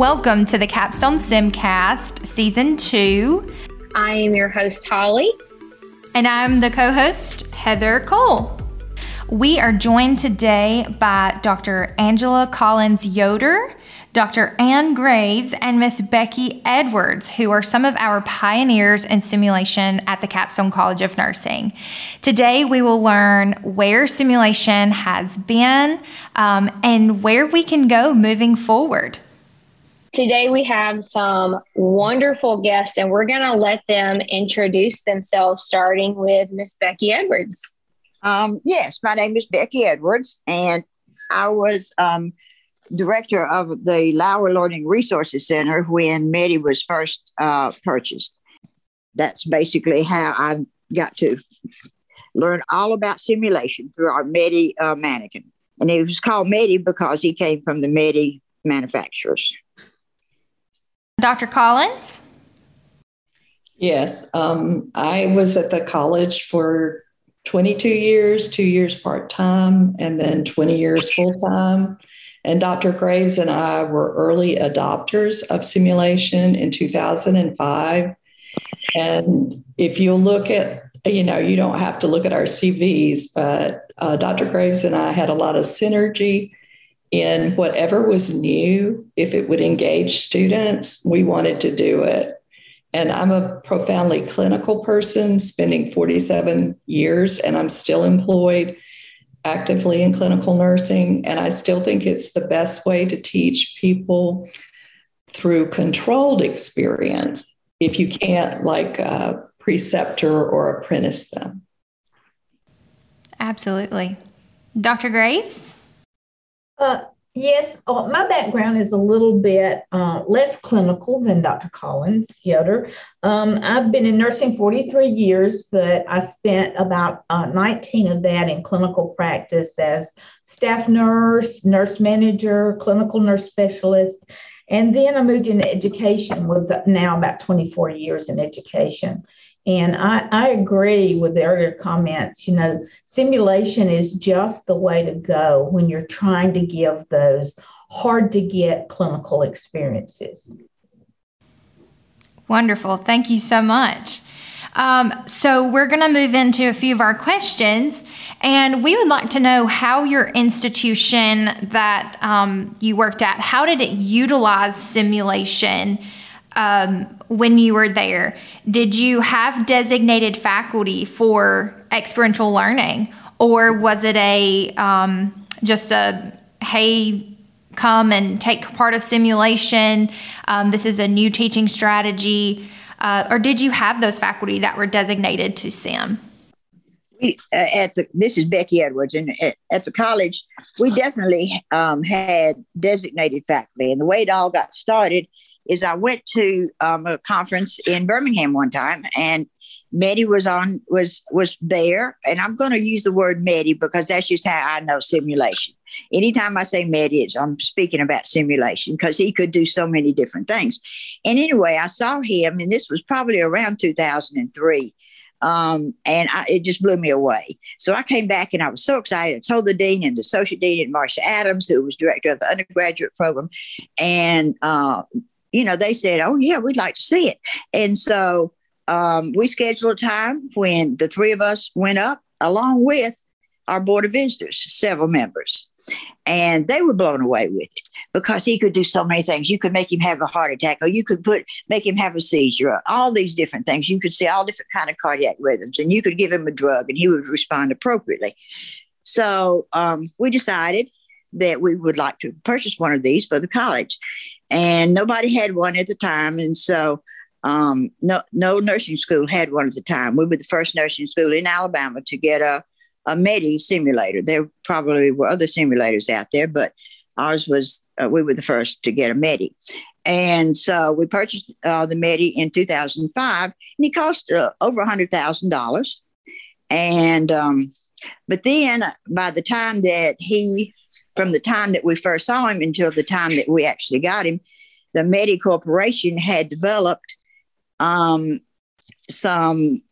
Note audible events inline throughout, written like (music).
Welcome to the Capstone Simcast, Season 2. I am your host, Holly. And I'm the co host, Heather Cole. We are joined today by Dr. Angela Collins Yoder, Dr. Ann Graves, and Miss Becky Edwards, who are some of our pioneers in simulation at the Capstone College of Nursing. Today, we will learn where simulation has been um, and where we can go moving forward. Today, we have some wonderful guests, and we're going to let them introduce themselves, starting with Miss Becky Edwards. Um, yes, my name is Becky Edwards, and I was um, director of the Lower Learning Resources Center when METI was first uh, purchased. That's basically how I got to learn all about simulation through our METI uh, mannequin. And it was called METI because he came from the METI manufacturers. Dr. Collins? Yes, um, I was at the college for 22 years, two years part time, and then 20 years full time. And Dr. Graves and I were early adopters of simulation in 2005. And if you look at, you know, you don't have to look at our CVs, but uh, Dr. Graves and I had a lot of synergy in whatever was new, if it would engage students, we wanted to do it. And I'm a profoundly clinical person, spending 47 years, and I'm still employed actively in clinical nursing. And I still think it's the best way to teach people through controlled experience if you can't, like, a preceptor or apprentice them. Absolutely. Dr. Graves? Uh, yes, uh, my background is a little bit uh, less clinical than Dr. Collins Yoder. Um, I've been in nursing 43 years, but I spent about uh, 19 of that in clinical practice as staff nurse, nurse manager, clinical nurse specialist. And then I moved into education with now about 24 years in education. And I, I agree with the earlier comments. You know, simulation is just the way to go when you're trying to give those hard to get clinical experiences. Wonderful. Thank you so much. Um, so, we're going to move into a few of our questions, and we would like to know how your institution that um, you worked at, how did it utilize simulation um, when you were there? Did you have designated faculty for experiential learning, or was it a um, just a hey, come and take part of simulation? Um, this is a new teaching strategy, uh, or did you have those faculty that were designated to sim? We, uh, at the this is Becky Edwards, and at, at the college, we definitely um, had designated faculty. And the way it all got started is I went to um, a conference in Birmingham one time, and METI was on was was there, and I'm going to use the word METI because that's just how I know simulation. Anytime I say METI, it's, I'm speaking about simulation because he could do so many different things. And anyway, I saw him, and this was probably around 2003. Um, and I, it just blew me away. So I came back and I was so excited. I told the dean and the associate dean and Marcia Adams, who was director of the undergraduate program, and uh, you know, they said, "Oh yeah, we'd like to see it." And so um, we scheduled a time when the three of us went up, along with our board of visitors, several members, and they were blown away with it because he could do so many things. You could make him have a heart attack, or you could put make him have a seizure, all these different things. You could see all different kind of cardiac rhythms, and you could give him a drug, and he would respond appropriately. So um, we decided that we would like to purchase one of these for the college and nobody had one at the time. And so um, no, no nursing school had one at the time. We were the first nursing school in Alabama to get a, a METI simulator. There probably were other simulators out there, but ours was, uh, we were the first to get a METI. And so we purchased uh, the METI in 2005, and it cost uh, over $100,000. And, um, but then by the time that he from the time that we first saw him until the time that we actually got him, the METI Corporation had developed um, some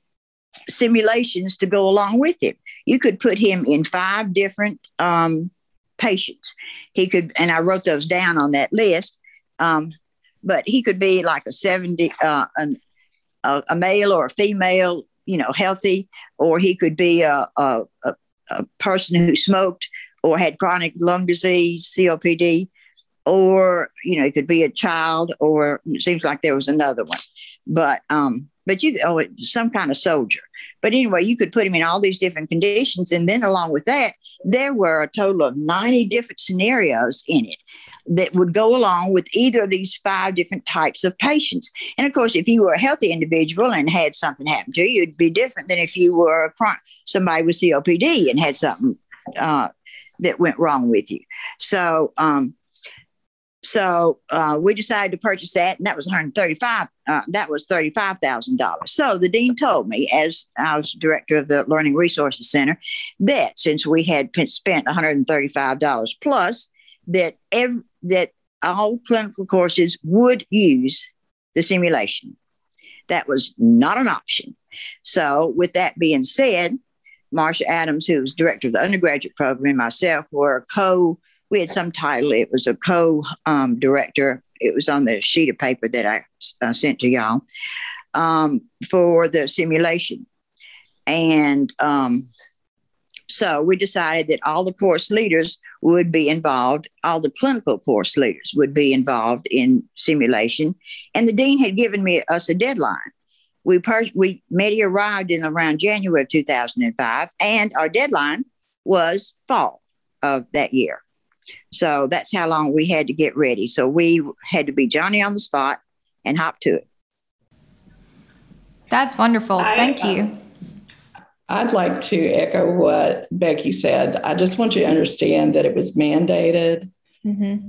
simulations to go along with him. You could put him in five different um, patients. He could, and I wrote those down on that list. Um, but he could be like a 70, uh, an, a, a, male or a female, you know, healthy, or he could be a, a, a, a person who smoked or had chronic lung disease, COPD, or, you know, it could be a child, or it seems like there was another one. But, um, but you, oh, some kind of soldier. But anyway, you could put him in all these different conditions. And then along with that, there were a total of 90 different scenarios in it that would go along with either of these five different types of patients. And of course, if you were a healthy individual and had something happen to you, it'd be different than if you were a, somebody with COPD and had something uh, that went wrong with you. So, um, so uh, we decided to purchase that, and that was 135. Uh, that was thirty-five thousand dollars. So the dean told me, as I was director of the Learning Resources Center, that since we had spent 135 dollars plus, that every, that all clinical courses would use the simulation. That was not an option. So, with that being said, Marsha Adams, who was director of the undergraduate program, and myself were co we had some title. It was a co um, director. It was on the sheet of paper that I uh, sent to y'all um, for the simulation. And um, so we decided that all the course leaders would be involved, all the clinical course leaders would be involved in simulation. And the dean had given me us a deadline. We, per- we METI arrived in around January of 2005, and our deadline was fall of that year. So that's how long we had to get ready. So we had to be Johnny on the spot and hop to it. That's wonderful. I, Thank you. Uh, I'd like to echo what Becky said. I just want you to understand that it was mandated, mm-hmm.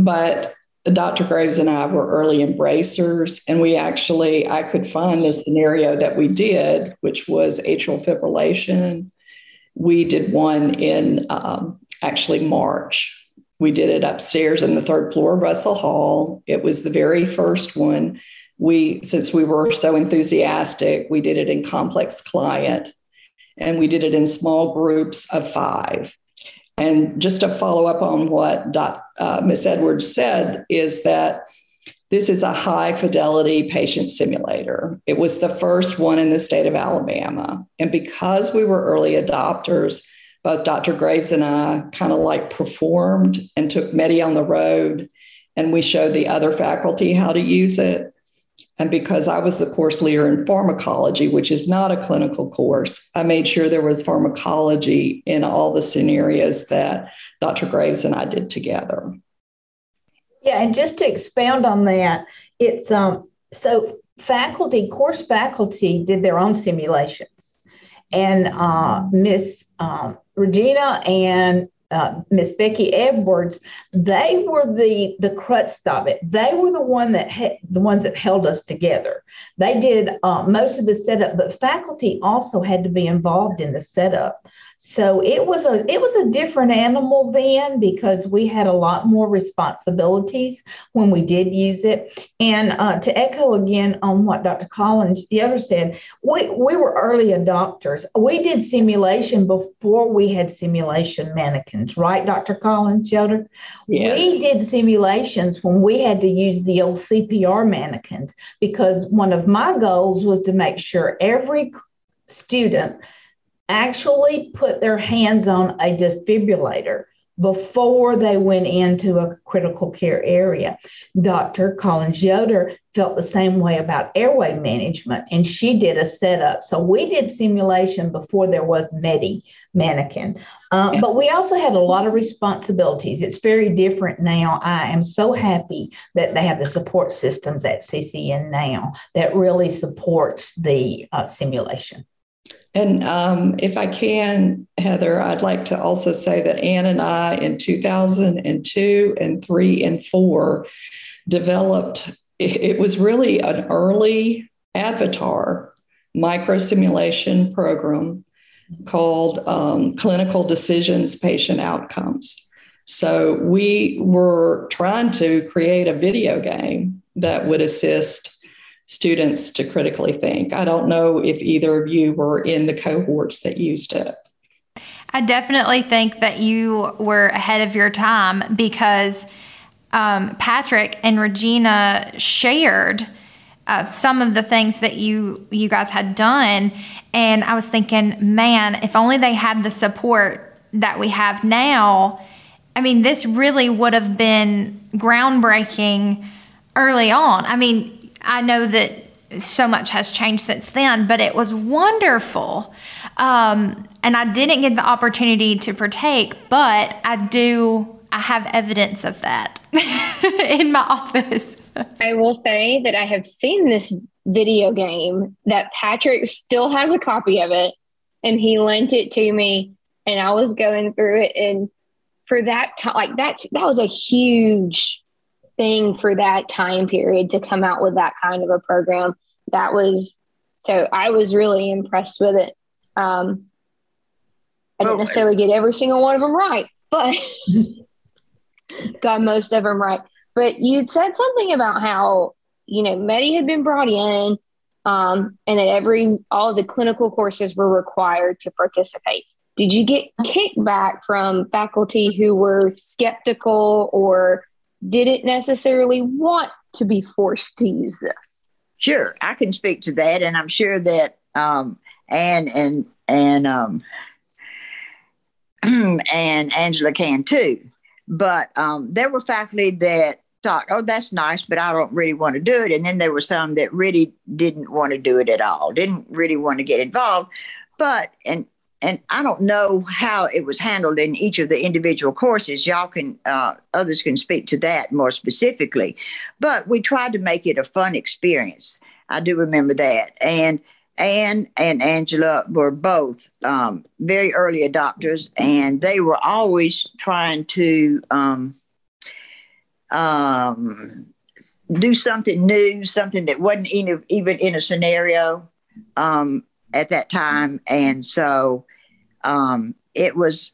but Dr. Graves and I were early embracers, and we actually, I could find the scenario that we did, which was atrial fibrillation. We did one in um, actually March. We did it upstairs in the third floor of Russell Hall. It was the very first one. We, since we were so enthusiastic, we did it in complex client and we did it in small groups of five. And just to follow up on what uh, Ms. Edwards said, is that this is a high fidelity patient simulator. It was the first one in the state of Alabama. And because we were early adopters, both Dr. Graves and I kind of like performed and took METI on the road, and we showed the other faculty how to use it. And because I was the course leader in pharmacology, which is not a clinical course, I made sure there was pharmacology in all the scenarios that Dr. Graves and I did together. Yeah, and just to expound on that, it's um, so faculty, course faculty did their own simulations. And uh, Miss um, Regina and uh, Miss Becky Edwards, they were the the crux of it. They were the one that ha- the ones that held us together. They did uh, most of the setup, but faculty also had to be involved in the setup. So it was a it was a different animal then because we had a lot more responsibilities when we did use it. And uh, to echo again on what Dr. Collins Yoder said, we, we were early adopters. We did simulation before we had simulation mannequins, right, Dr. Collins Yoder? Yes. We did simulations when we had to use the old CPR mannequins because one of my goals was to make sure every student actually put their hands on a defibrillator before they went into a critical care area. Dr. Collins Yoder felt the same way about airway management, and she did a setup. So we did simulation before there was METI mannequin. Uh. But we also had a lot of responsibilities. It's very different now. I am so happy that they have the support systems at CCN now that really supports the uh, simulation. And um, if I can, Heather, I'd like to also say that Ann and I in 2002 and three and four developed, it was really an early avatar microsimulation program called um, Clinical Decisions Patient Outcomes. So we were trying to create a video game that would assist students to critically think. I don't know if either of you were in the cohorts that used it. I definitely think that you were ahead of your time because um, Patrick and Regina shared uh, some of the things that you you guys had done, and I was thinking, man, if only they had the support that we have now. I mean, this really would have been groundbreaking early on. I mean, I know that so much has changed since then, but it was wonderful. Um, and I didn't get the opportunity to partake, but I do, I have evidence of that (laughs) in my office. I will say that I have seen this video game that Patrick still has a copy of it and he lent it to me and I was going through it and for that time like that that was a huge thing for that time period to come out with that kind of a program. That was so I was really impressed with it. Um I didn't necessarily get every single one of them right but (laughs) got most of them right. But you said something about how, you know, METI had been brought in um, and that every, all of the clinical courses were required to participate. Did you get kickback from faculty who were skeptical or didn't necessarily want to be forced to use this? Sure, I can speak to that, and I'm sure that um, Anne and and um, (clears throat) and Angela can too. But um, there were faculty that thought, oh, that's nice, but I don't really want to do it. And then there were some that really didn't want to do it at all, didn't really want to get involved. But, and, and I don't know how it was handled in each of the individual courses. Y'all can, uh, others can speak to that more specifically. But we tried to make it a fun experience. I do remember that. And Anne and Angela were both um, very early adopters, and they were always trying to um, um, do something new, something that wasn't even, even in a scenario um, at that time. And so um, it was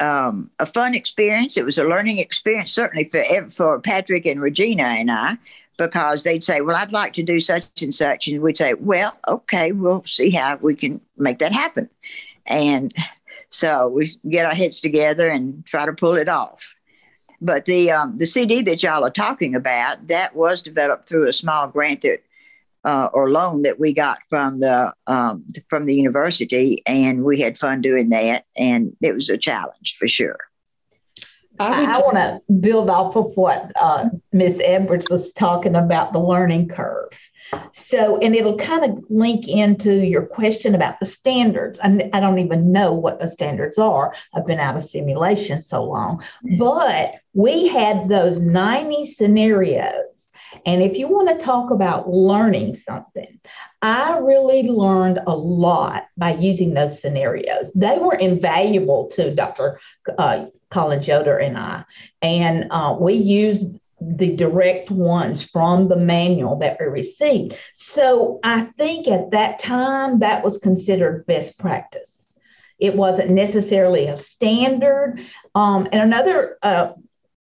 um, a fun experience. It was a learning experience, certainly for, for Patrick and Regina and I, because they'd say, Well, I'd like to do such and such. And we'd say, Well, okay, we'll see how we can make that happen. And so we get our heads together and try to pull it off. But the um, the CD that y'all are talking about that was developed through a small grant that uh, or loan that we got from the um, from the university, and we had fun doing that, and it was a challenge for sure. I, I want to build off of what uh, Miss Edwards was talking about the learning curve. So, and it'll kind of link into your question about the standards. I, I don't even know what the standards are. I've been out of simulation so long, but we had those 90 scenarios. And if you want to talk about learning something, I really learned a lot by using those scenarios. They were invaluable to Dr. Uh, Collins Yoder and I. And uh, we used the direct ones from the manual that we received. So I think at that time that was considered best practice. It wasn't necessarily a standard. Um, and another uh,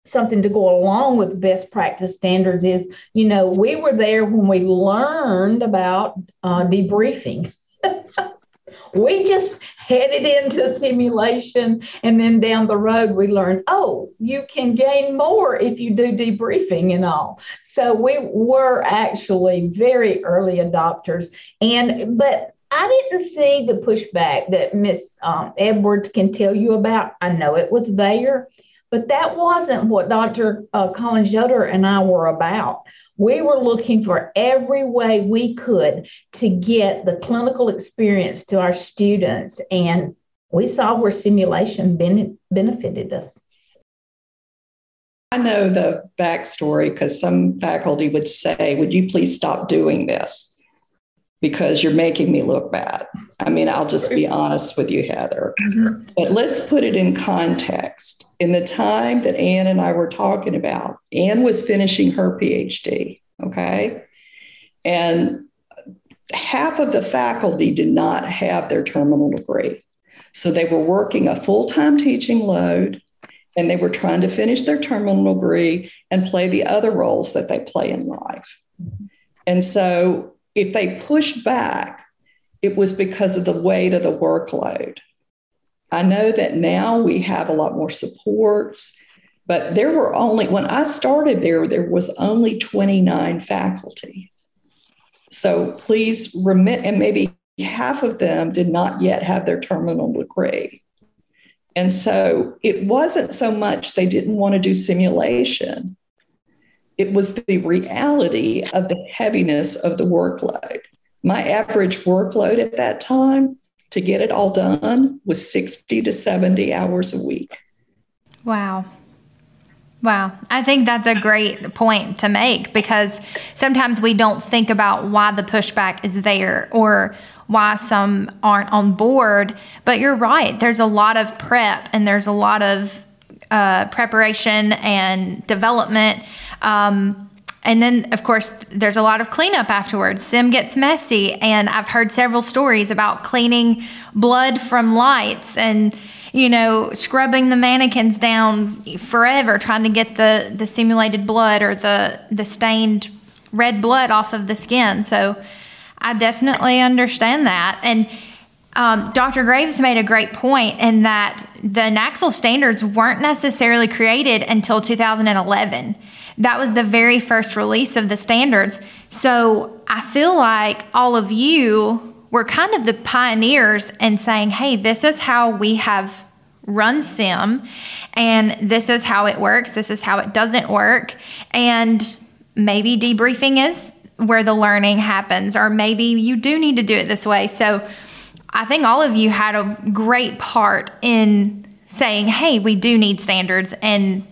something to go along with best practice standards is, you know, we were there when we learned about uh, debriefing. (laughs) we just headed into simulation and then down the road we learned oh you can gain more if you do debriefing and all so we were actually very early adopters and but I didn't see the pushback that Miss um, Edwards can tell you about. I know it was there, but that wasn't what Dr. Uh, Collins Yoder and I were about. We were looking for every way we could to get the clinical experience to our students, and we saw where simulation ben- benefited us. I know the backstory because some faculty would say, Would you please stop doing this? Because you're making me look bad. I mean, I'll just be honest with you, Heather. Mm-hmm. But let's put it in context. In the time that Anne and I were talking about, Anne was finishing her PhD, okay? And half of the faculty did not have their terminal degree. So they were working a full time teaching load and they were trying to finish their terminal degree and play the other roles that they play in life. And so if they pushed back, it was because of the weight of the workload. I know that now we have a lot more supports. But there were only, when I started there, there was only 29 faculty. So please remit, and maybe half of them did not yet have their terminal degree. And so it wasn't so much they didn't want to do simulation, it was the reality of the heaviness of the workload. My average workload at that time to get it all done was 60 to 70 hours a week. Wow. Wow. I think that's a great point to make because sometimes we don't think about why the pushback is there or why some aren't on board. But you're right. There's a lot of prep and there's a lot of uh, preparation and development. Um, and then, of course, there's a lot of cleanup afterwards. Sim gets messy, and I've heard several stories about cleaning blood from lights and you know, scrubbing the mannequins down forever, trying to get the, the simulated blood or the, the stained red blood off of the skin. So I definitely understand that. And um, Dr. Graves made a great point in that the INACSL standards weren't necessarily created until 2011. That was the very first release of the standards. So I feel like all of you we're kind of the pioneers in saying, hey, this is how we have run sim and this is how it works, this is how it doesn't work. And maybe debriefing is where the learning happens, or maybe you do need to do it this way. So I think all of you had a great part in saying, hey, we do need standards and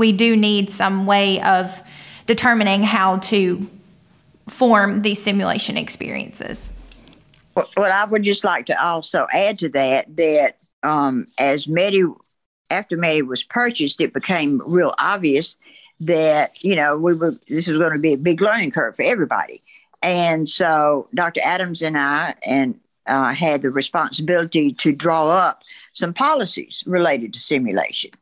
we do need some way of determining how to form these simulation experiences. Well, I would just like to also add to that that um, as METI, after METI was purchased, it became real obvious that you know we were this was going to be a big learning curve for everybody, and so Dr. Adams and I and uh, had the responsibility to draw up some policies related to simulation,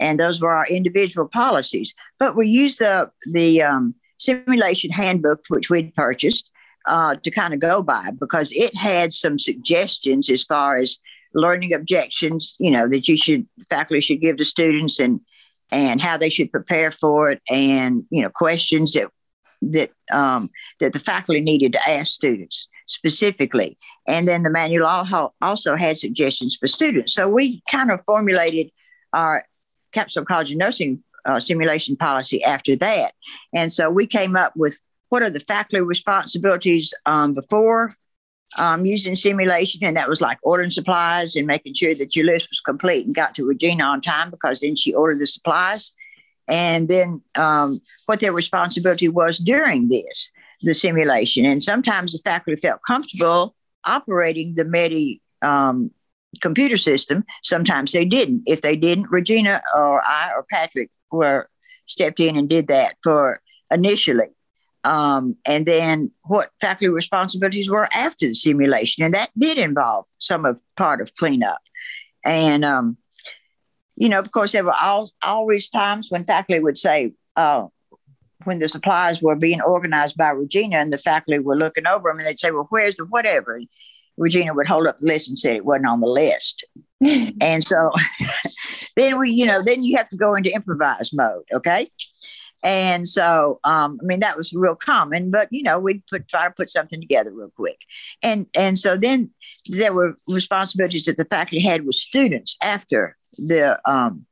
and those were our individual policies. But we used the the um, simulation handbook which we'd purchased uh, to kind of go by because it had some suggestions as far as learning objections, you know, that you should faculty should give to students and and how they should prepare for it, and you know, questions that that um, that the faculty needed to ask students specifically. And then the manual also had suggestions for students. So we kind of formulated our Capstone College of Nursing uh, simulation policy after that. And so we came up with what are the faculty responsibilities um, before um, using simulation, and that was like ordering supplies and making sure that your list was complete and got to Regina on time because then she ordered the supplies. And then um, what their responsibility was during this, the simulation. And sometimes the faculty felt comfortable operating the METI um, computer system. Sometimes they didn't. If they didn't, Regina or I or Patrick were stepped in and did that for initially um, and then what faculty responsibilities were after the simulation. And that did involve some of part of cleanup. And, um, you know, of course, there were all, always times when faculty would say, uh, when the supplies were being organized by Regina and the faculty were looking over them and they'd say, well, where's the whatever? Regina would hold up the list and say it wasn't on the list. (laughs) and so (laughs) then we, you know, then you have to go into improvise mode. Okay. And so, um, I mean, that was real common, but you know, we'd put try to put something together real quick. And and so then there were responsibilities that the faculty had with students after the um,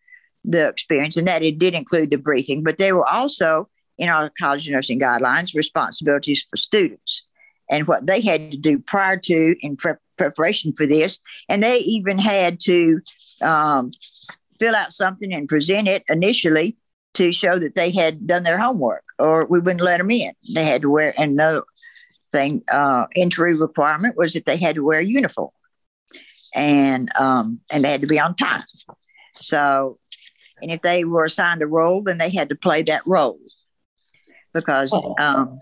the experience, and that it did include the briefing, but there were also in our college nursing guidelines responsibilities for students and what they had to do prior to in prep, preparation for this, and they even had to um, fill out something and present it initially to show that they had done their homework, or we wouldn't let them in. They had to wear, and no thing, uh, entry requirement was that they had to wear a uniform, and um, and they had to be on time. So, and if they were assigned a role, then they had to play that role because oh. um,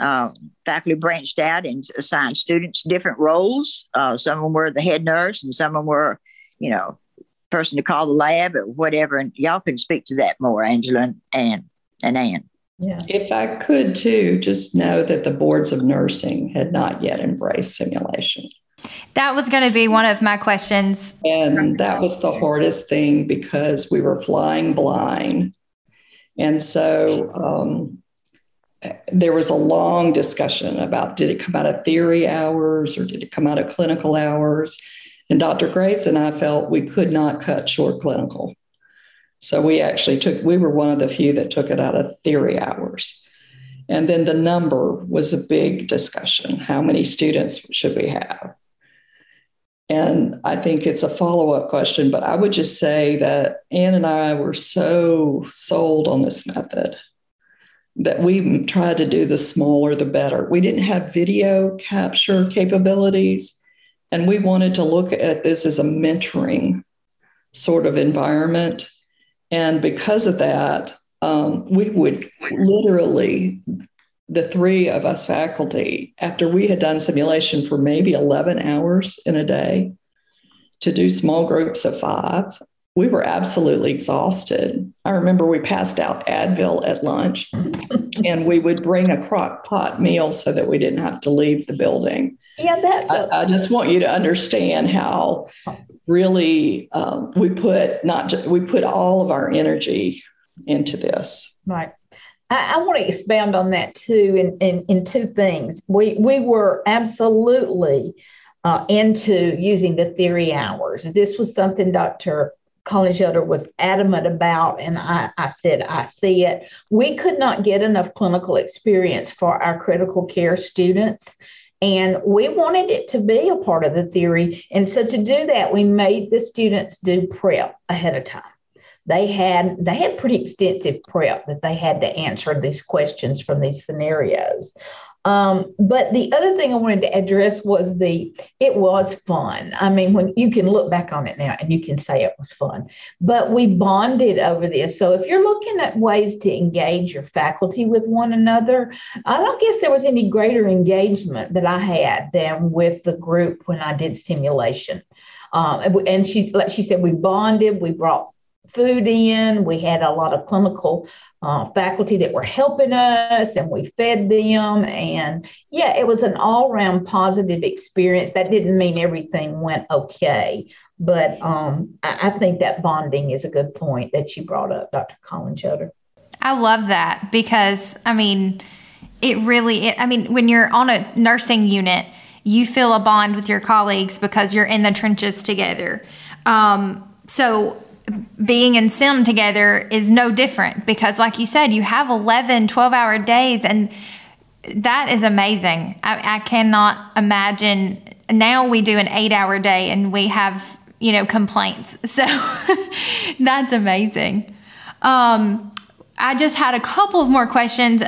uh, faculty branched out and assigned students different roles. Uh, some of them were the head nurse, and some of them were, you know, person to call the lab or whatever. And y'all can speak to that more, Angela and Ann and Ann. Yeah. If I could too, just know that the boards of nursing had not yet embraced simulation. That was going to be one of my questions. And that was the hardest thing because we were flying blind. And so um, there was a long discussion about did it come out of theory hours or did it come out of clinical hours? And Dr. Graves and I felt we could not cut short clinical. So we actually took, we were one of the few that took it out of theory hours. And then the number was a big discussion. How many students should we have? And I think it's a follow up question, but I would just say that Ann and I were so sold on this method that we tried to do the smaller the better. We didn't have video capture capabilities, and we wanted to look at this as a mentoring sort of environment. And because of that, um, we would literally, the three of us faculty, after we had done simulation for maybe 11 hours in a day to do small groups of five, we were absolutely exhausted. I remember we passed out Advil at lunch (laughs) and we would bring a crock pot meal so that we didn't have to leave the building. Yeah, that's. I, I just want you to understand how really um, we put not we put all of our energy into this. Right. I, I want to expound on that too in, in, in two things. We we were absolutely uh, into using the theory hours. This was something Dr. Collins Yoder was adamant about, and I, I said, I see it. We could not get enough clinical experience for our critical care students. And we wanted it to be a part of the theory. And so to do that, we made the students do prep ahead of time. They had they had pretty extensive prep that they had to answer these questions from these scenarios. Um, but the other thing I wanted to address was the it was fun. I mean, when you can look back on it now and you can say it was fun, but we bonded over this. So if you're looking at ways to engage your faculty with one another, I don't guess there was any greater engagement that I had than with the group when I did simulation. Um, and she's like she said, we bonded, we brought food in. We had a lot of clinical uh, faculty that were helping us and we fed them. And yeah, it was an all round positive experience. That didn't mean everything went okay. But um, I, I, think that bonding is a good point that you brought up, Dr. Collins Yoder. I love that because, I mean, it really, it, I mean, when you're on a nursing unit, you feel a bond with your colleagues because you're in the trenches together. Um, so being in sim together is no different because like you said you have 11 12 hour days and that is amazing. I, I, cannot imagine. Now we do an eight hour day and we have you know complaints. (laughs) So that's amazing. Um, i just had a couple of more questions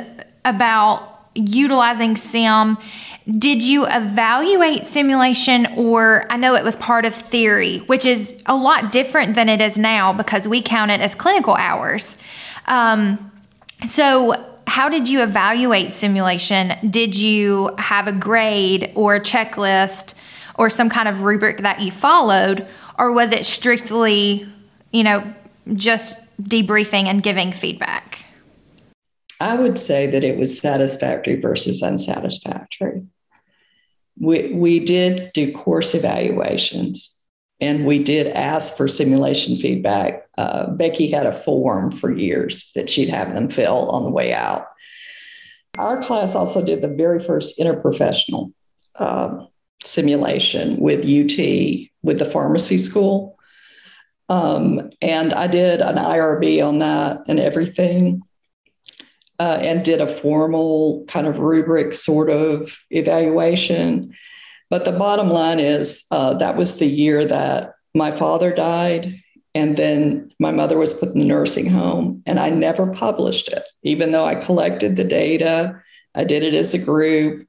about utilizing sim did you evaluate simulation, or I know it was part of theory, which is a lot different than it is now because we count it as clinical hours. Um, so, how did you evaluate simulation? Did you have a grade or a checklist or some kind of rubric that you followed, or was it strictly, you know, just debriefing and giving feedback? I would say that it was satisfactory versus unsatisfactory we, we did do course evaluations and we did ask for simulation feedback. Uh, Becky had a form for years that she'd have them fill on the way out. Our class also did the very first interprofessional uh, simulation with UT, with the pharmacy school. Um, and I did an IRB on that and everything uh, and did a formal kind of rubric sort of evaluation. But the bottom line is uh, that was the year that my father died. And then my mother was put in the nursing home, and I never published it, even though I collected the data. I did it as a group,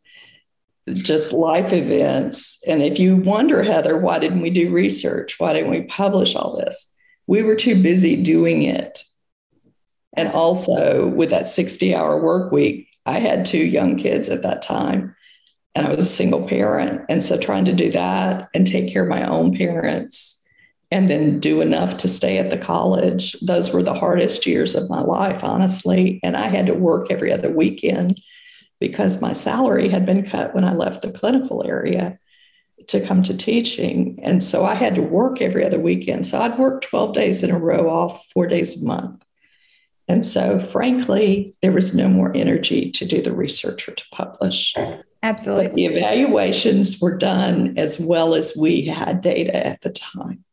just life events. And if you wonder, Heather, why didn't we do research? Why didn't we publish all this? We were too busy doing it and also with that 60 hour work week, I had two young kids at that time and I was a single parent. And so trying to do that and take care of my own parents and then do enough to stay at the college, those were the hardest years of my life, honestly. And I had to work every other weekend because my salary had been cut when I left the clinical area. to come to teaching. And so I had to work every other weekend. So I'd work 12 days in a row off four days a month. And so, frankly, there was no more energy to do the research or to publish. Absolutely. But the evaluations were done as well as we had data at the time.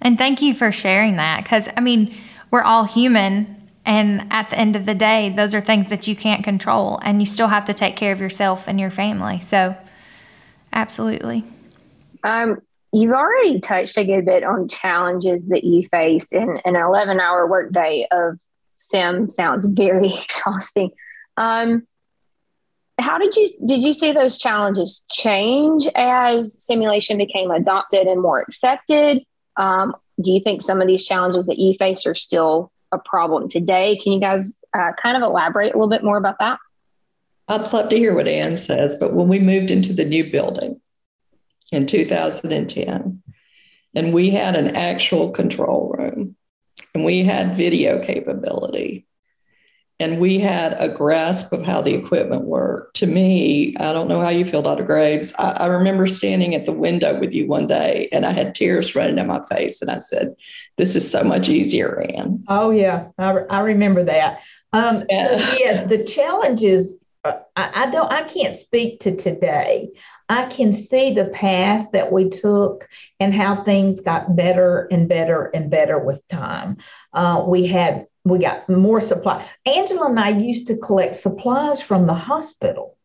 And thank you for sharing that because, I mean, we're all human. And at the end of the day, those are things that you can't control. And you still have to take care of yourself and your family. So, absolutely. Um, You've already touched a good bit on challenges that you face, in an 11 hour workday of sim sounds very (laughs) exhausting. Um, how did you did you see those challenges change as simulation became adopted and more accepted? Um, do you think some of these challenges that you face are still a problem today? Can you guys uh, kind of elaborate a little bit more about that? I'd love to hear what Anne says, but when we moved into the new building, in 2010. And we had an actual control room and we had video capability and we had a grasp of how the equipment worked. To me, I don't know how you feel, Dr. Graves. I, I, remember standing at the window with you one day and I had tears running down my face. And I said, This is so much easier, Ann. Oh, yeah. I, I remember that. Um, yeah. So yes, the challenges. Uh, I don't. I can't speak to today. I can see the path that we took and how things got better and better and better with time. Uh, we had we got more supply. Angela and I used to collect supplies from the hospital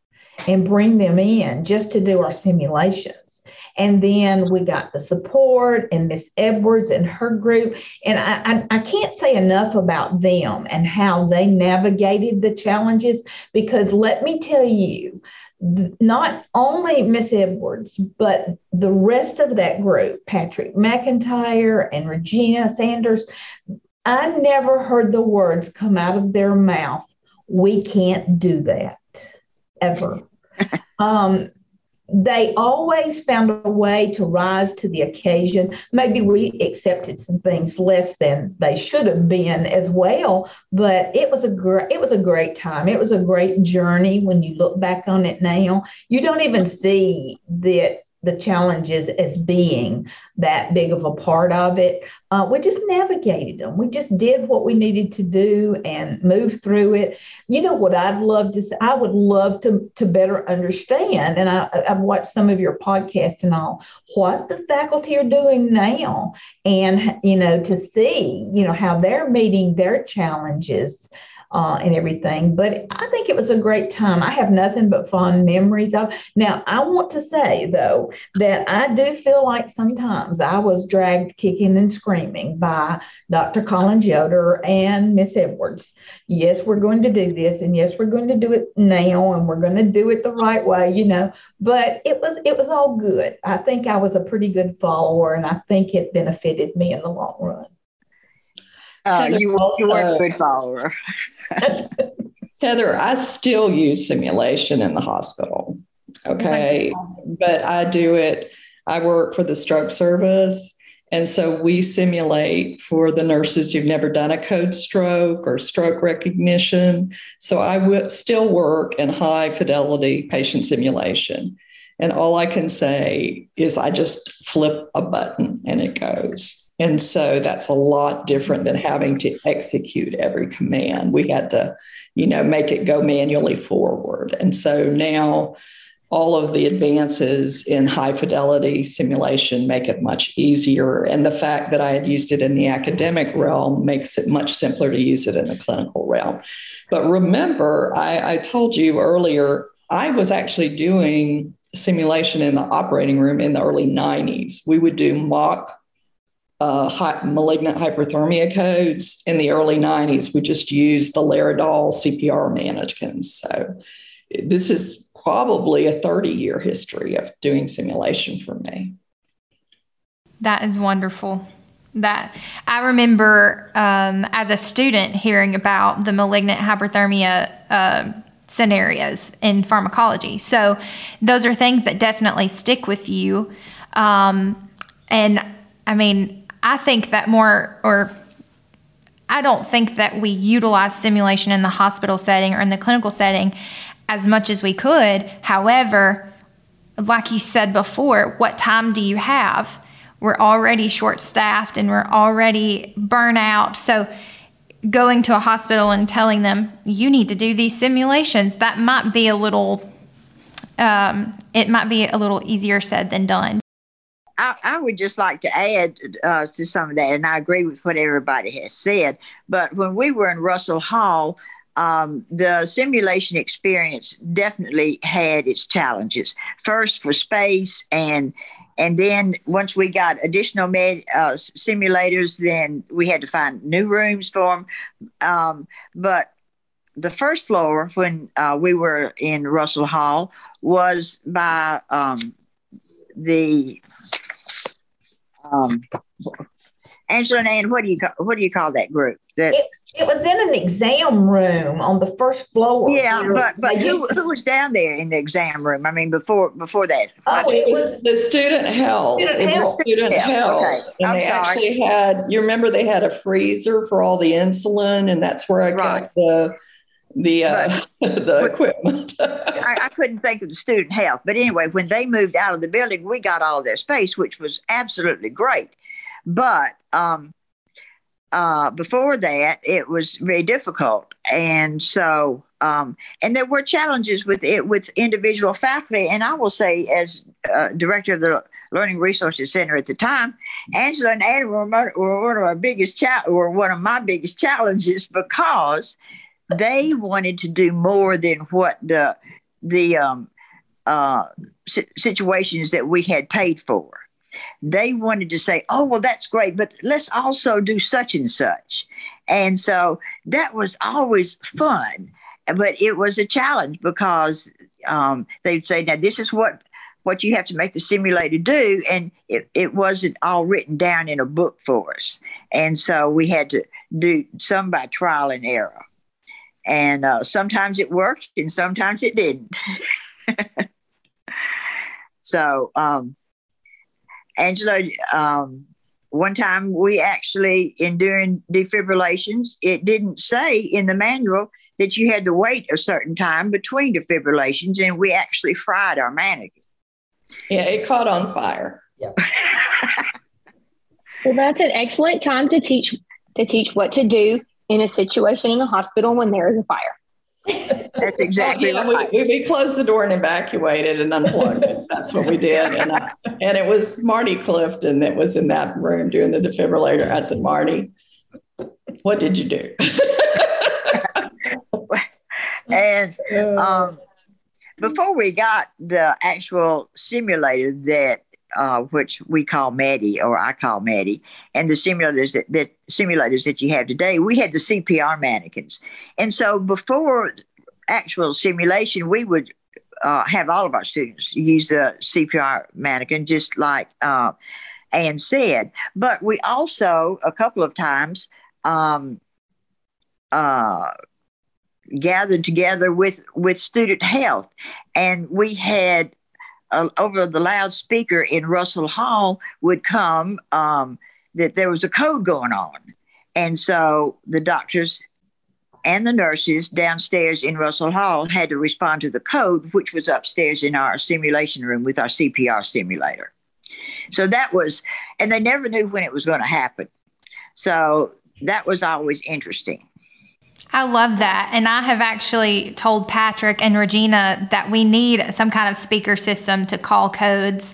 and bring them in just to do our simulations. And then we got the support and Miss Edwards and her group. And I, I, I, can't say enough about them and how they navigated the challenges because let me tell you, not only Miss Edwards, but the rest of that group, Patrick McIntyre and Regina Sanders, I never heard the words come out of their mouth, we can't do that ever. (laughs) um, they always found a way to rise to the occasion. Maybe we accepted some things less than they should have been as well, but it was a great it was a great time. It was a great journey when you look back on it now. You don't even see that the challenges as being that big of a part of it. Uh, we just navigated them. We just did what we needed to do and moved through it. You know what I'd love to say? I would love to, to better understand, and I, I've watched some of your podcasts and all, what the faculty are doing now and, you know, to see, you know, how they're meeting their challenges uh, and everything. But I think it was a great time. I have nothing but fond memories of. Now, I want to say though that I do feel like sometimes I was dragged kicking and screaming by Dr. Collins Yoder and Miss Edwards. Yes, we're going to do this, and yes, we're going to do it now, and we're going to do it the right way, you know. But it was it was all good. I think I was a pretty good follower, and I think it benefited me in the long run. Uh, you, you were a good follower. (laughs) Heather, I still use simulation in the hospital. Okay. But I do it, I work for the stroke service. And so we simulate for the nurses who've never done a code stroke or stroke recognition. So I would still work in high fidelity patient simulation. And all I can say is I just flip a button and it goes. And so that's a lot different than having to execute every command. We had to, you know, make it go manually forward. And so now all of the advances in high fidelity simulation make it much easier. And the fact that I had used it in the academic realm makes it much simpler to use it in the clinical realm. But remember, I, I told you earlier, I was actually doing simulation in the operating room in the early 90s. We would do mock uh, malignant hyperthermia codes in the early 90s. We just used the Laerdal CPR mannequins. So this is probably a 30 year history of doing simulation for me. That is wonderful. That I remember um, as a student hearing about the malignant hyperthermia uh, scenarios in pharmacology. So those are things that definitely stick with you. Um, and I mean, I think that more, or I don't think that we utilize simulation in the hospital setting or in the clinical setting as much as we could. However, like you said before, what time do you have? We're already short staffed and we're already burnt out. So, going to a hospital and telling them, you need to do these simulations, that might be a little, um, it might be a little easier said than done. I, I, would just like to add uh, to some of that, and I agree with what everybody has said. But when we were in Russell Hall, um, the simulation experience definitely had its challenges. First for space, and and then once we got additional med, uh, simulators, then we had to find new rooms for them. Um, but the first floor, when uh, we were in Russell Hall, was by um, the um, Angela and Ann, what do you call, what do you call that group? That it, it was in an exam room on the first floor. Yeah, but but who, who was down there in the exam room? I mean, before before that. Oh, it was the student health. Student it health. student yeah, health. Okay. And I'm they sorry. actually had. You remember they had a freezer for all the insulin, and that's where I right. kept the the uh, (laughs) the equipment. (laughs) I, I, couldn't think of the student health, but anyway, when they moved out of the building, we got all their space, which was absolutely great. But um, uh, before that, it was very difficult, and so um, and there were challenges with it with individual faculty. And I will say, as uh, director of the Learning Resources Center at the time, Angela and Adam were, were one of our biggest cha- were one of my biggest challenges because they wanted to do more than what the the um, uh, situations that we had paid for they wanted to say, oh, well, that's great, but let's also do such and such. And so that was always fun, but it was a challenge because um, they'd say, now, this is what what you have to make the simulator do. And it, it wasn't all written down in a book for us. And so we had to do some by trial and error. And uh, sometimes it worked and sometimes it didn't. (laughs) so, um, Angela, um, one time we actually, in doing defibrillations, it didn't say in the manual that you had to wait a certain time between defibrillations, and we actually fried our mannequin. Yeah, it caught on fire. Yeah. (laughs) well, that's an excellent time to teach to teach what to do in a situation in a hospital when there is a fire. That's exactly yeah, right. We, we, closed the door and evacuated and unplugged it. That's what we did. And, I, and it was Marty Clifton that was in that room doing the defibrillator. I said, Marty, what did you do? (laughs) and um, before we got the actual simulator that uh, which we call Maddie or I call Maddie, and the simulators that, that simulators that you have today, we had the CPR mannequins, and so before actual simulation, we would uh, have all of our students use the CPR mannequin, just like uh, Ann said. But we also a couple of times um, uh, gathered together with with student health, and we had uh, over the loudspeaker in Russell Hall would come um, that there was a code going on. And so the doctors and the nurses downstairs in Russell Hall had to respond to the code, which was upstairs in our simulation room with our CPR simulator. So that was, and they never knew when it was going to happen. So that was always interesting. I love that. And I have actually told Patrick and Regina that we need some kind of speaker system to call codes,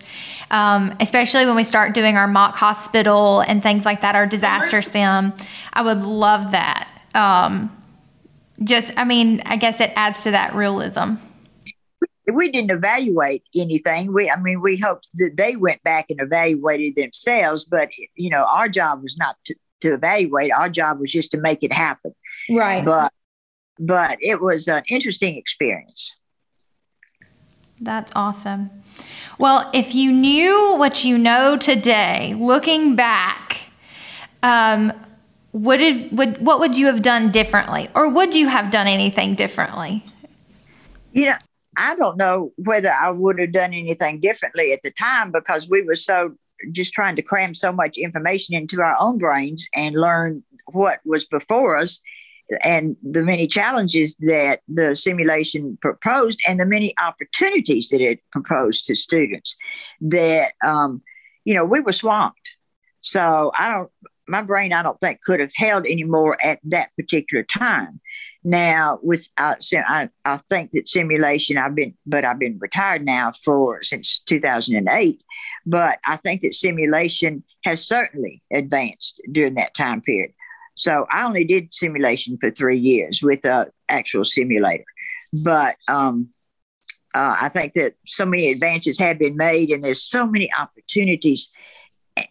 um, especially when we start doing our mock hospital and things like that, our disaster sim. I would love that. Um, just, I mean, I guess it adds to that realism. We didn't evaluate anything. We, I mean, we hoped that they went back and evaluated themselves, but you know, our job was not to, to evaluate. Our job was just to make it happen. Right. But but it was an interesting experience. That's awesome. Well, if you knew what you know today, looking back, um, would it would what would you have done differently, or would you have done anything differently? You know, I don't know whether I would have done anything differently at the time because we were so just trying to cram so much information into our own brains and learn what was before us and the many challenges that the simulation proposed and the many opportunities that it proposed to students that um, you know we were swamped. So i don't my brain i don't think could have held anymore at that particular time. Now with uh, I, I think that simulation i've been but i've been retired now for since 2008 but i think that simulation has certainly advanced during that time period so I only did simulation for three years with an actual simulator. But um, uh, I think that so many advances have been made and there's so many opportunities.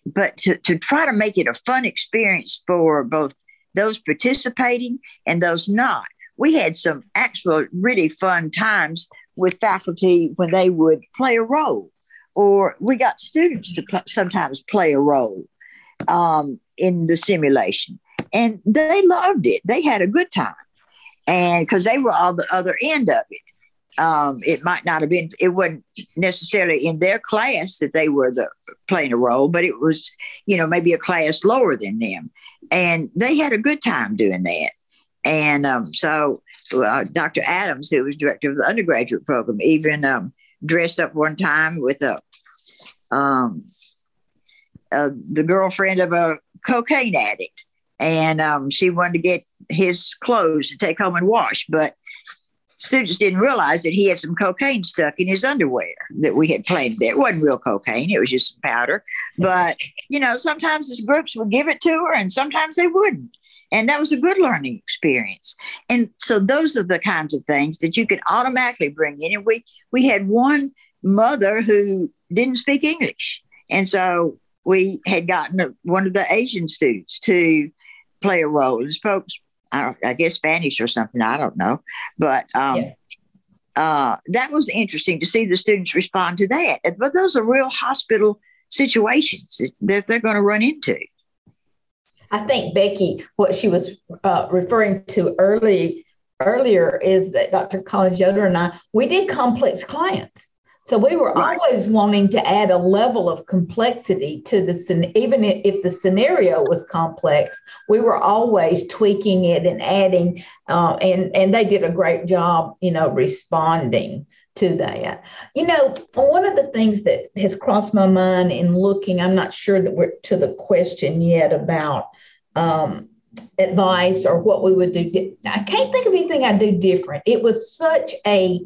But to, to try to make it a fun experience for both those participating and those not, we had some actual really fun times with faculty when they would play a role, or we got students to pl- sometimes play a role um, in the simulation and they loved it. They had a good time, and because they were on the other end of it. Um, it might not have been. It wasn't necessarily in their class that they were the playing a role, but it was, you know, maybe a class lower than them, and they had a good time doing that. And um, so, uh, Dr. Adams, who was director of the undergraduate program, even um, dressed up one time with a um, uh, the girlfriend of a cocaine addict and um, she wanted to get his clothes to take home and wash. But students didn't realize that he had some cocaine stuck in his underwear that we had planted there. It wasn't real cocaine, it was just powder. But, you know, sometimes these groups would give it to her and sometimes they wouldn't. And that was a good learning experience. And so those are the kinds of things that you can automatically bring in. And we we had one mother who didn't speak English. And so we had gotten one of the Asian students to play a role. It spoke, I, I, guess, Spanish or something. I don't know, but um, yeah. uh, that was interesting to see the students respond to that. But those are real hospital situations that they're going to run into. I think Becky, what she was uh, referring to early earlier is that Dr. Collins Yoder and I, we did complex clients. So we were right. always wanting to add a level of complexity to the even if the scenario was complex, we were always tweaking it and adding, uh, and and they did a great job, you know, responding to that. You know, one of the things that has crossed my mind in looking, I'm not sure that we're to the question yet about um, advice or what we would do. I can't think of anything I'd do different. It was such a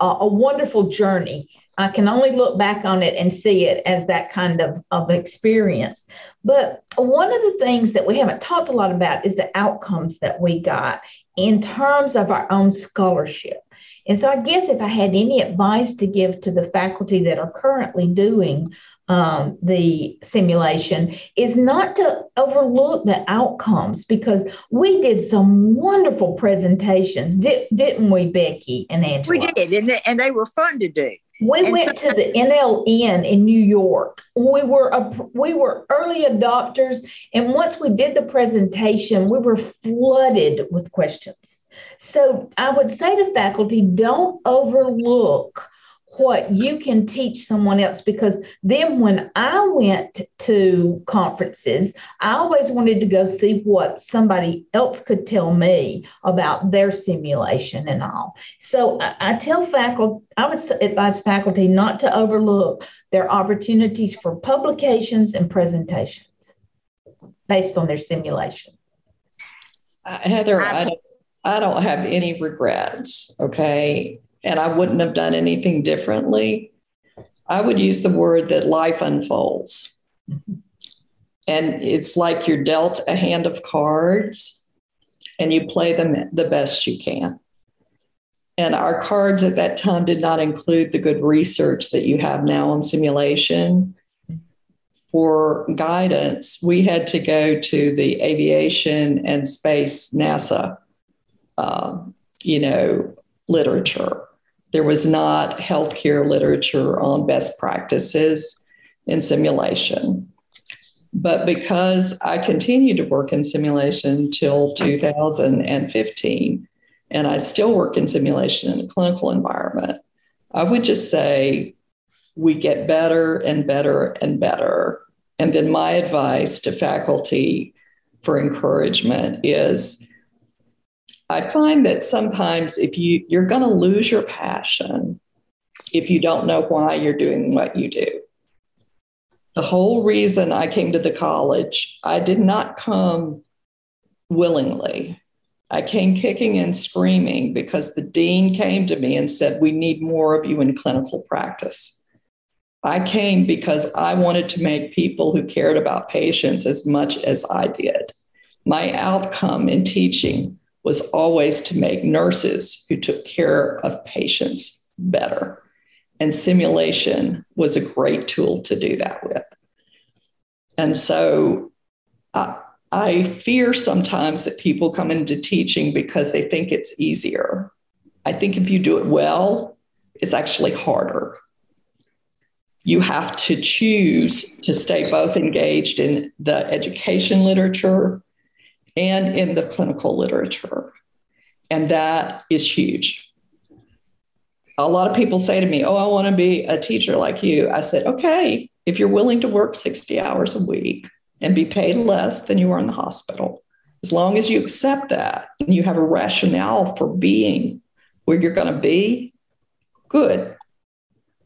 a wonderful journey I can only look back on it and see it as that kind of, of experience. But one of the things that we haven't talked a lot about is the outcomes that we got in terms of our own scholarship. And so I guess if I had any advice to give to the faculty that are currently doing um, the simulation is not to overlook the outcomes because we did some wonderful presentations, did, not we, Becky and Angela? We did, and they, and they were fun to do. We and went so- to the NLN in New York. We were a, we were early adopters, and once we did the presentation, we were flooded with questions. So I would say to faculty, don't overlook what you can teach someone else because then when I went to conferences, I always wanted to go see what somebody else could tell me about their simulation and all. So I, I tell faculty, I would advise faculty not to overlook their opportunities for publications and presentations based on their simulation. Uh, Heather, I don't, I don't have any regrets. Okay and I wouldn't have done anything differently. I would use the word that life unfolds. And it's like you're dealt a hand of cards and you play them the best you can. And our cards at that time did not include the good research that you have now on simulation. For guidance, we had to go to the aviation and space NASA, uh, you know, literature. There was not healthcare literature on best practices in simulation. But because I continued to work in simulation till 2015, and I still work in simulation in a clinical environment, I would just say we get better and better and better. And then my advice to faculty for encouragement is I find that sometimes if you you're going to lose your passion if you don't know why you're doing what you do. The whole reason I came to the college, I did not come willingly. I came kicking and screaming because the dean came to me and said, We need more of you in clinical practice. I came because I wanted to make people who cared about patients as much as I did. My outcome in teaching was always to make nurses who took care of patients better. And simulation was a great tool to do that with. And so I, I fear sometimes that people come into teaching because they think it's easier. I think if you do it well, it's actually harder you have to choose to stay both engaged in the education literature and in the clinical literature. And that is huge. A lot of people say to me, Oh, I want to be a teacher like you. I said, Okay, if you're willing to work 60 hours a week and be paid less than you are in the hospital, as long as you accept that and you have a rationale for being where you're going to be, good.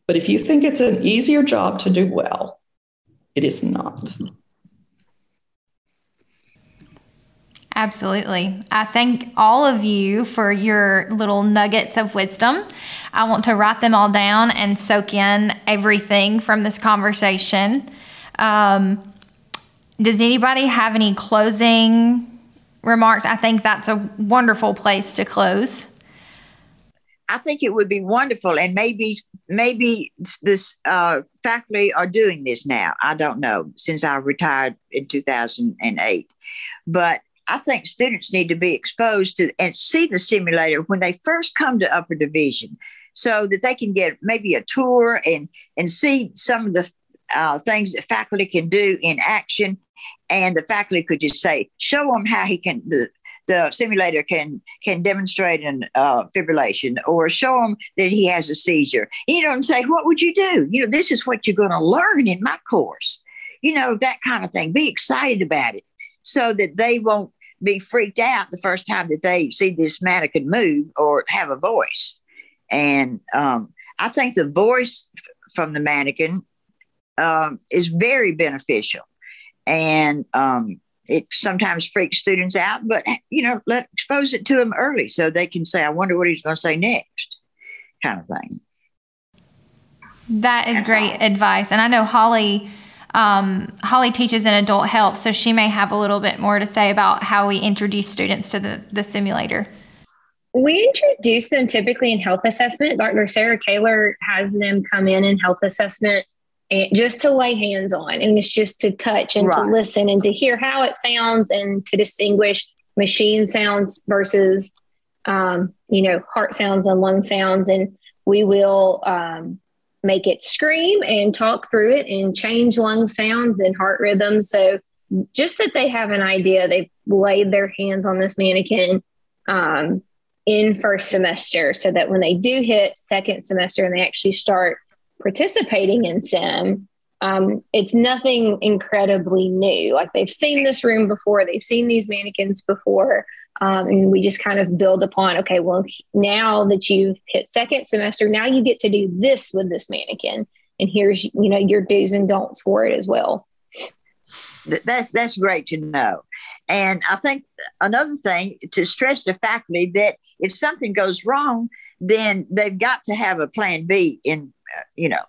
But if you think it's an easier job to do well, it is not. Absolutely. I thank all of you for your little nuggets of wisdom. I want to write them all down and soak in everything from this conversation. Um, does anybody have any closing remarks? I think that's a wonderful place to close. I think it would be wonderful, and maybe maybe this uh, faculty are doing this now. I don't know since I retired in 2008, but I think students need to be exposed to and see the simulator when they first come to upper division, so that they can get maybe a tour and and see some of the uh, things that faculty can do in action and the faculty could just say show them how he can the the simulator can can demonstrate an uh, fibrillation or show him that he has a seizure. You know, and say, what would you do? You know, this is what you're going to learn in my course. You know, that kind of thing. Be excited about it so that they won't be freaked out the first time that they see this mannequin move or have a voice. And um, I think the voice from the mannequin um, is very beneficial. And um, it sometimes freaks students out, but you know, let expose it to them early so they can say, "I wonder what he's going to say next," kind of thing. That is That's great all. advice, and I know Holly. Um, Holly teaches in adult health, so she may have a little bit more to say about how we introduce students to the, the simulator. We introduce them typically in health assessment. Dr. Sarah Kaler has them come in in health assessment and just to lay hands on and it's just to touch and right. to listen and to hear how it sounds and to distinguish machine sounds versus um, you know heart sounds and lung sounds and we will um, make it scream and talk through it and change lung sounds and heart rhythms so just that they have an idea they've laid their hands on this mannequin um, in first semester so that when they do hit second semester and they actually start participating in sim, um, it's nothing incredibly new. Like they've seen this room before, they've seen these mannequins before. Um, and we just kind of build upon okay, well, now that you've hit second semester, now you get to do this with this mannequin. And here's, you know, your do's and don'ts for it as well. That's, that's great to know. And I think another thing to stress to faculty that if something goes wrong, then they've got to have a plan B in you know,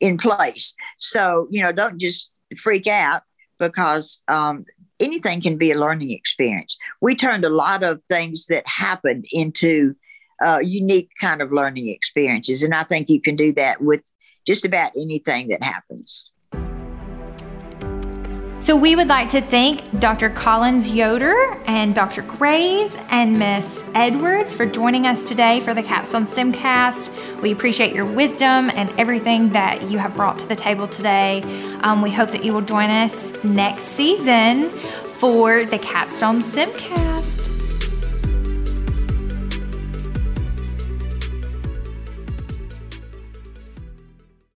in place. So, you know, don't just freak out because um, anything can be a learning experience. We turned a lot of things that happened into uh, unique kind of learning experiences. And I think you can do that with just about anything that happens. So we would like to thank Dr. Collins Yoder and Dr. Graves and Miss Edwards for joining us today for the Capstone Simcast. We appreciate your wisdom and everything that you have brought to the table today. Um, we hope that you will join us next season for the Capstone Simcast.